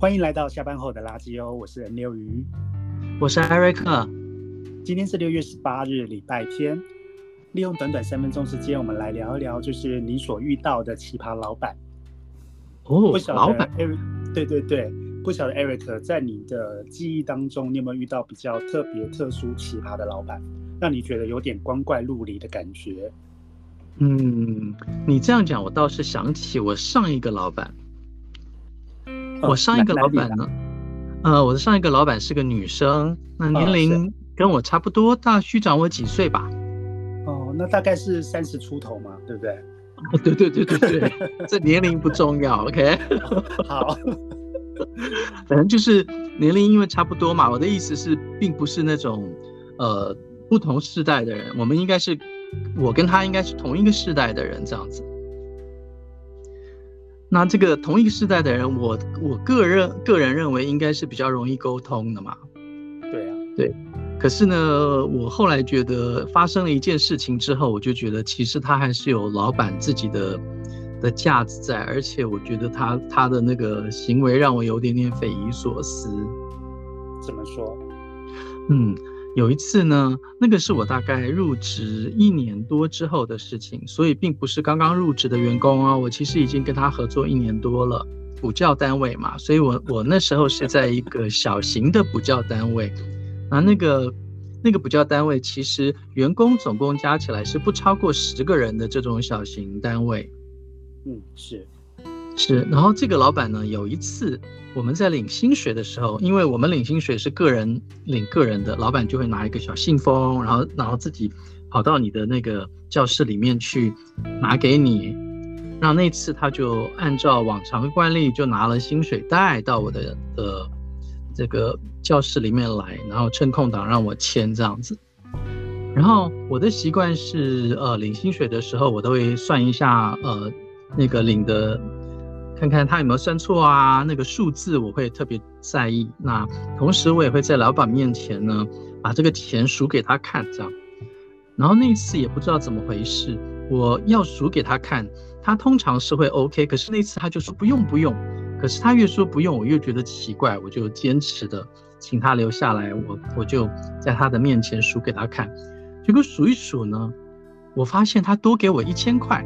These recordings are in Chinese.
欢迎来到下班后的垃圾哦，我是 N 六鱼，我是艾瑞克。今天是六月十八日，礼拜天。利用短短三分钟时间，我们来聊一聊，就是你所遇到的奇葩老板。哦，老板，对对对，不晓得 Eric 在你的记忆当中，你有没有遇到比较特别、特殊、奇葩的老板，让你觉得有点光怪陆离的感觉？嗯，你这样讲，我倒是想起我上一个老板。我上一个老板呢，呃，我的上一个老板是个女生，那年龄跟我差不多，大虚长我几岁吧？哦，那大概是三十出头嘛，对不对？对对对对对，这年龄不重要，OK？好，反正就是年龄，因为差不多嘛。我的意思是，并不是那种呃不同世代的人，我们应该是我跟他应该是同一个世代的人，这样子。那这个同一个世代的人，我我个人个人认为应该是比较容易沟通的嘛。对啊，对。可是呢，我后来觉得发生了一件事情之后，我就觉得其实他还是有老板自己的的架子在，而且我觉得他他的那个行为让我有点点匪夷所思。怎么说？嗯。有一次呢，那个是我大概入职一年多之后的事情，所以并不是刚刚入职的员工啊。我其实已经跟他合作一年多了，补教单位嘛，所以我我那时候是在一个小型的补教单位。啊那个那个补教单位其实员工总共加起来是不超过十个人的这种小型单位。嗯，是。是，然后这个老板呢，有一次我们在领薪水的时候，因为我们领薪水是个人领个人的，老板就会拿一个小信封，然后然后自己跑到你的那个教室里面去拿给你。那那次他就按照往常的惯例，就拿了薪水袋到我的的这个教室里面来，然后趁空档让我签这样子。然后我的习惯是，呃，领薪水的时候我都会算一下，呃，那个领的。看看他有没有算错啊？那个数字我会特别在意。那同时我也会在老板面前呢，把这个钱数给他看，这样。然后那次也不知道怎么回事，我要数给他看，他通常是会 OK，可是那次他就说不用不用。可是他越说不用，我越觉得奇怪，我就坚持的请他留下来，我我就在他的面前数给他看。结果数一数呢，我发现他多给我一千块。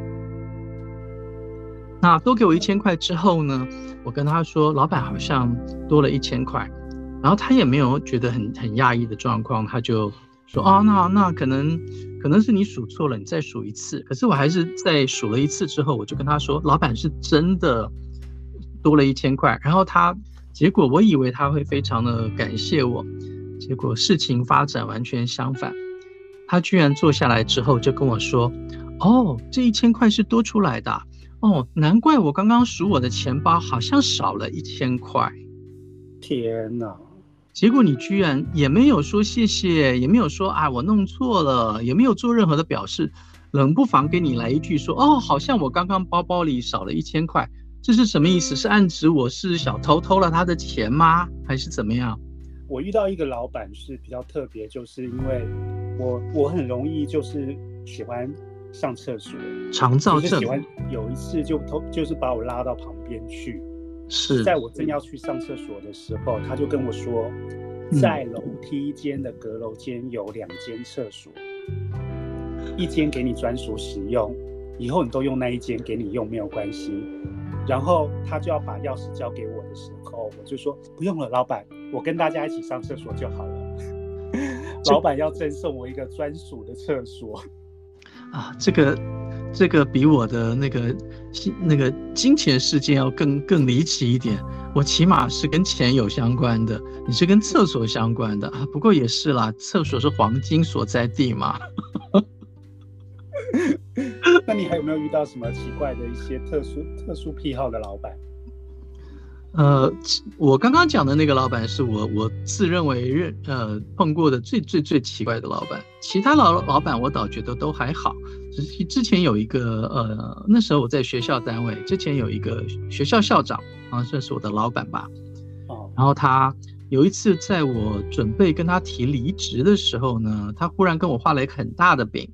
那多给我一千块之后呢，我跟他说，老板好像多了一千块，然后他也没有觉得很很讶异的状况，他就说啊，那那可能可能是你数错了，你再数一次。可是我还是在数了一次之后，我就跟他说，老板是真的多了一千块。然后他结果我以为他会非常的感谢我，结果事情发展完全相反，他居然坐下来之后就跟我说，哦，这一千块是多出来的。哦，难怪我刚刚数我的钱包好像少了一千块。天哪！结果你居然也没有说谢谢，也没有说啊我弄错了，也没有做任何的表示，冷不防给你来一句说哦，好像我刚刚包包里少了一千块，这是什么意思？是暗指我是小偷偷了他的钱吗？还是怎么样？我遇到一个老板是比较特别，就是因为我我很容易就是喜欢。上厕所，肠躁症。喜欢有一次就偷，就是把我拉到旁边去，是在我正要去上厕所的时候，他就跟我说，在楼梯间的阁楼间有两间厕所，嗯、一间给你专属使用，以后你都用那一间给你用没有关系。然后他就要把钥匙交给我的时候，我就说不用了，老板，我跟大家一起上厕所就好了。老板要赠送我一个专属的厕所。啊，这个，这个比我的那个那个金钱事件要更更离奇一点。我起码是跟钱有相关的，你是跟厕所相关的啊。不过也是啦，厕所是黄金所在地嘛。那你还有没有遇到什么奇怪的一些特殊特殊癖好的老板？呃，我刚刚讲的那个老板是我我自认为认呃碰过的最最最奇怪的老板，其他老老板我倒觉得都还好。只是之前有一个呃，那时候我在学校单位，之前有一个学校校长啊，算是我的老板吧。哦，然后他有一次在我准备跟他提离职的时候呢，他忽然跟我画了一个很大的饼，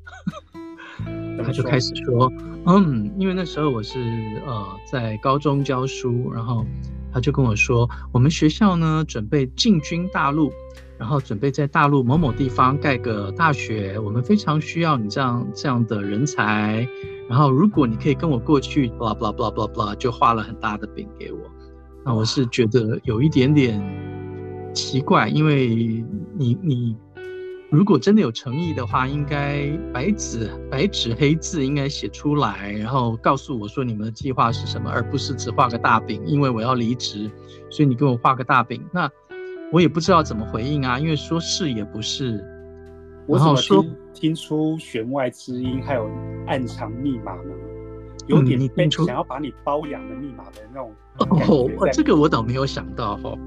他就开始说，嗯，因为那时候我是呃在高中教书，然后。他就跟我说，我们学校呢准备进军大陆，然后准备在大陆某某地方盖个大学，我们非常需要你这样这样的人才。然后如果你可以跟我过去，blah blah blah blah blah，就画了很大的饼给我。那我是觉得有一点点奇怪，因为你你。如果真的有诚意的话，应该白纸白纸黑字应该写出来，然后告诉我说你们的计划是什么，而不是只画个大饼。因为我要离职，所以你给我画个大饼，那我也不知道怎么回应啊。因为说是也不是，我怎么说听出弦外之音，还有暗藏密码呢？有点被想要把你包养的密码的那种哦，这个我倒没有想到哈、哦。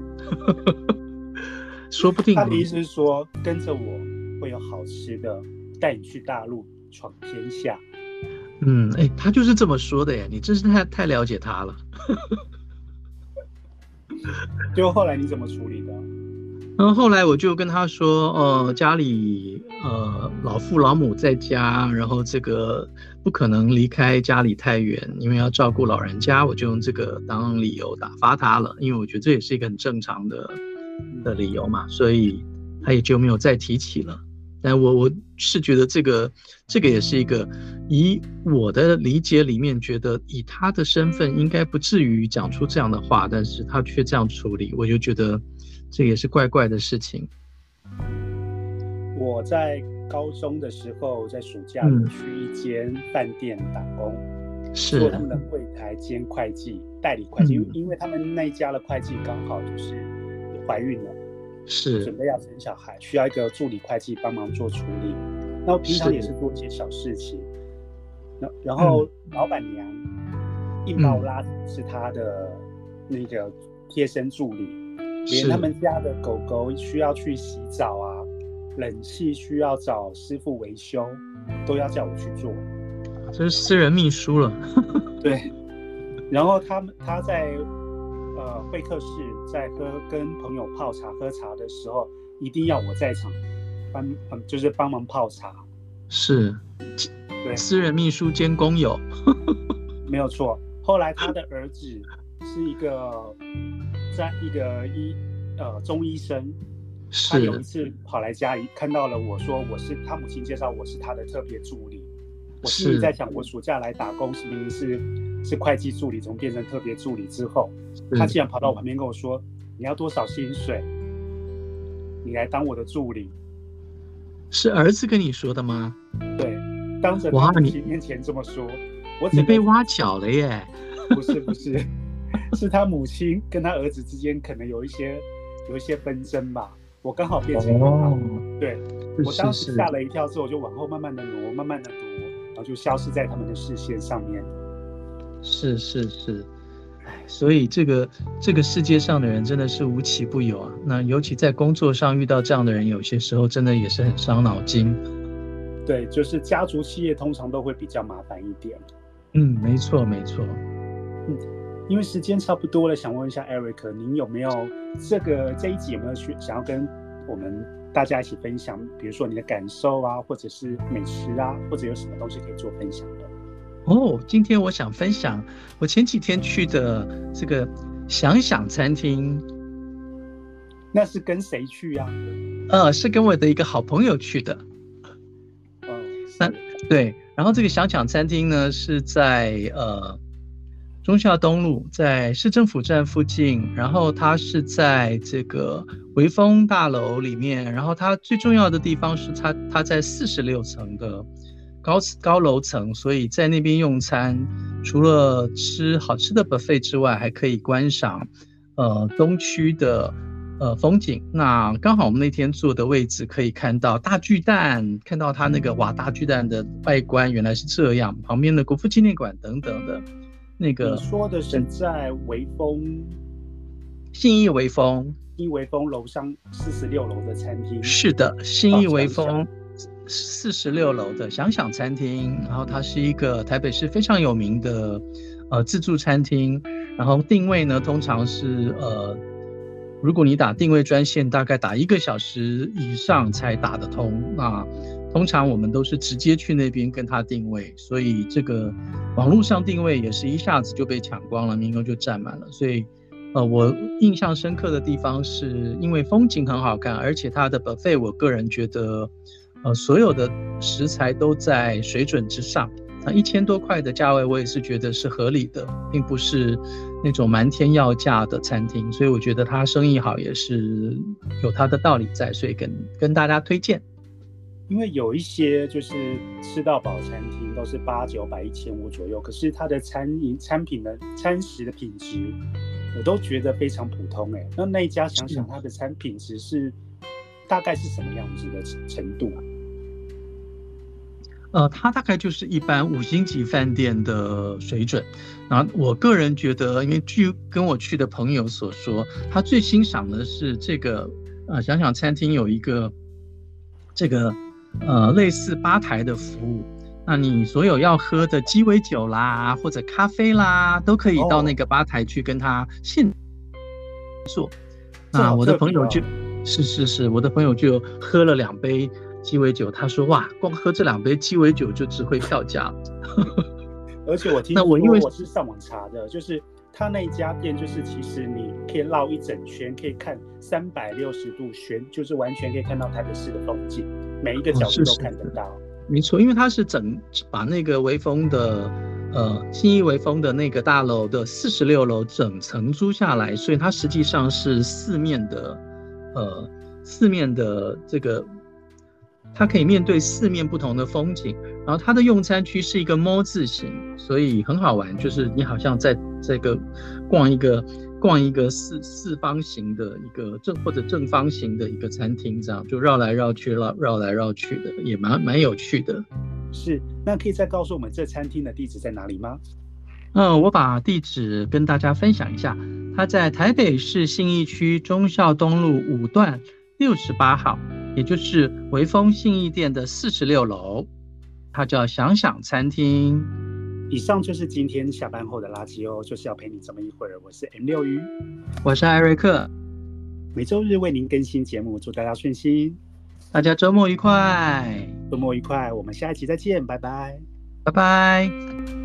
说不定他的意思是说跟着我。会有好吃的，带你去大陆闯天下。嗯，哎，他就是这么说的耶，你真是太太了解他了。就后来你怎么处理的？然后，后来我就跟他说，呃，家里呃老父老母在家，然后这个不可能离开家里太远，因为要照顾老人家，我就用这个当理由打发他了。因为我觉得这也是一个很正常的的理由嘛，所以他也就没有再提起了。但我我是觉得这个这个也是一个，以我的理解里面，觉得以他的身份应该不至于讲出这样的话，但是他却这样处理，我就觉得这也是怪怪的事情。我在高中的时候，在暑假去一间饭店打工，是、嗯、做他们的柜台兼会计代理会计，嗯、因为他们那一家的会计刚好就是怀孕了。是准备要生小孩，需要一个助理会计帮忙做处理。那我平常也是做一些小事情。然是然后老板娘硬把我拉是他的那个贴身助理，嗯、连他们家的狗狗需要去洗澡啊，冷气需要找师傅维修，都要叫我去做。这是私人秘书了。对。然后他们他在。呃，会客室在喝跟朋友泡茶喝茶的时候，一定要我在场帮，嗯，就是帮忙泡茶。是，对，私人秘书兼工友，没有错。后来他的儿子是一个在一个医呃中医生，他有一次跑来家里看到了我说我是他母亲介绍我是他的特别助理，我心里在想我暑假来打工是明明是。是会计助理，从变成特别助理之后，他竟然跑到我旁边跟我说：“你要多少薪水？你来当我的助理。”是儿子跟你说的吗？对，当着他母亲面前这么说，我你被挖角了耶？不是不是，是他母亲跟他儿子之间可能有一些有一些纷争吧。我刚好变成哦，对，我当时吓了一跳，之后我就往后慢慢的挪，慢慢的挪，然后就消失在他们的视线上面。是是是，哎，所以这个这个世界上的人真的是无奇不有啊。那尤其在工作上遇到这样的人，有些时候真的也是很伤脑筋。对，就是家族企业通常都会比较麻烦一点。嗯，没错没错。嗯，因为时间差不多了，想问一下 Eric，您有没有这个这一集有没有去想要跟我们大家一起分享？比如说你的感受啊，或者是美食啊，或者有什么东西可以做分享的？哦，今天我想分享我前几天去的这个想想餐厅。那是跟谁去呀？呃，是跟我的一个好朋友去的。哦，那对，然后这个想想餐厅呢是在呃中孝东路，在市政府站附近，然后它是在这个维风大楼里面，然后它最重要的地方是它它在四十六层的。高高楼层，所以在那边用餐，除了吃好吃的 buffet 之外，还可以观赏，呃，东区的呃风景。那刚好我们那天坐的位置可以看到大巨蛋，看到它那个哇，大巨蛋的外观原来是这样，旁边的国父纪念馆等等的，那个。你说的是在微风，信义微风，信义微风楼上四十六楼的餐厅。是的，信义微风。四十六楼的想想餐厅，然后它是一个台北市非常有名的呃自助餐厅，然后定位呢通常是呃，如果你打定位专线，大概打一个小时以上才打得通。那通常我们都是直接去那边跟他定位，所以这个网络上定位也是一下子就被抢光了，名额就占满了，所以呃，我印象深刻的地方是因为风景很好看，而且它的 buffet 我个人觉得，呃，所有的食材都在水准之上。那一千多块的价位，我也是觉得是合理的，并不是那种瞒天要价的餐厅，所以我觉得他生意好也是有他的道理在，所以跟跟大家推荐。因为有一些就是吃到饱餐厅都是八九百、一千五左右，可是它的餐饮餐品的餐食的品质，我都觉得非常普通哎。那那一家想想它的餐品质是大概是什么样子的程度啊？呃，它大概就是一般五星级饭店的水准。然后我个人觉得，因为据跟我去的朋友所说，他最欣赏的是这个呃，想想餐厅有一个这个呃类似吧台的服务，那你所有要喝的鸡尾酒啦或者咖啡啦，都可以到那个吧台去跟他现做。那我的朋友就，是是是，我的朋友就喝了两杯。鸡尾酒，他说哇，光喝这两杯鸡尾酒就值回票价。而且我听说，那我因为我是上网查的，就是他那一家店，就是其实你可以绕一整圈，可以看三百六十度旋，就是完全可以看到台北市的风景，每一个角度都看得到。哦、没错，因为他是整把那个微风的呃信义微风的那个大楼的四十六楼整层租下来，所以它实际上是四面的呃四面的这个。它可以面对四面不同的风景，然后它的用餐区是一个 ㄇ 字形，所以很好玩，就是你好像在这个逛一个逛一个四四方形的一个正或者正方形的一个餐厅，这样就绕来绕去绕绕来绕去的，也蛮蛮有趣的。是，那可以再告诉我们这餐厅的地址在哪里吗？嗯，我把地址跟大家分享一下，它在台北市信义区忠孝东路五段六十八号。也就是微风信义店的四十六楼，它叫想想餐厅。以上就是今天下班后的垃圾哦，就是要陪你这么一会儿。我是 M 六鱼，我是艾瑞克，每周日为您更新节目，祝大家顺心，大家周末愉快，周末愉快，我们下一期再见，拜拜，拜拜。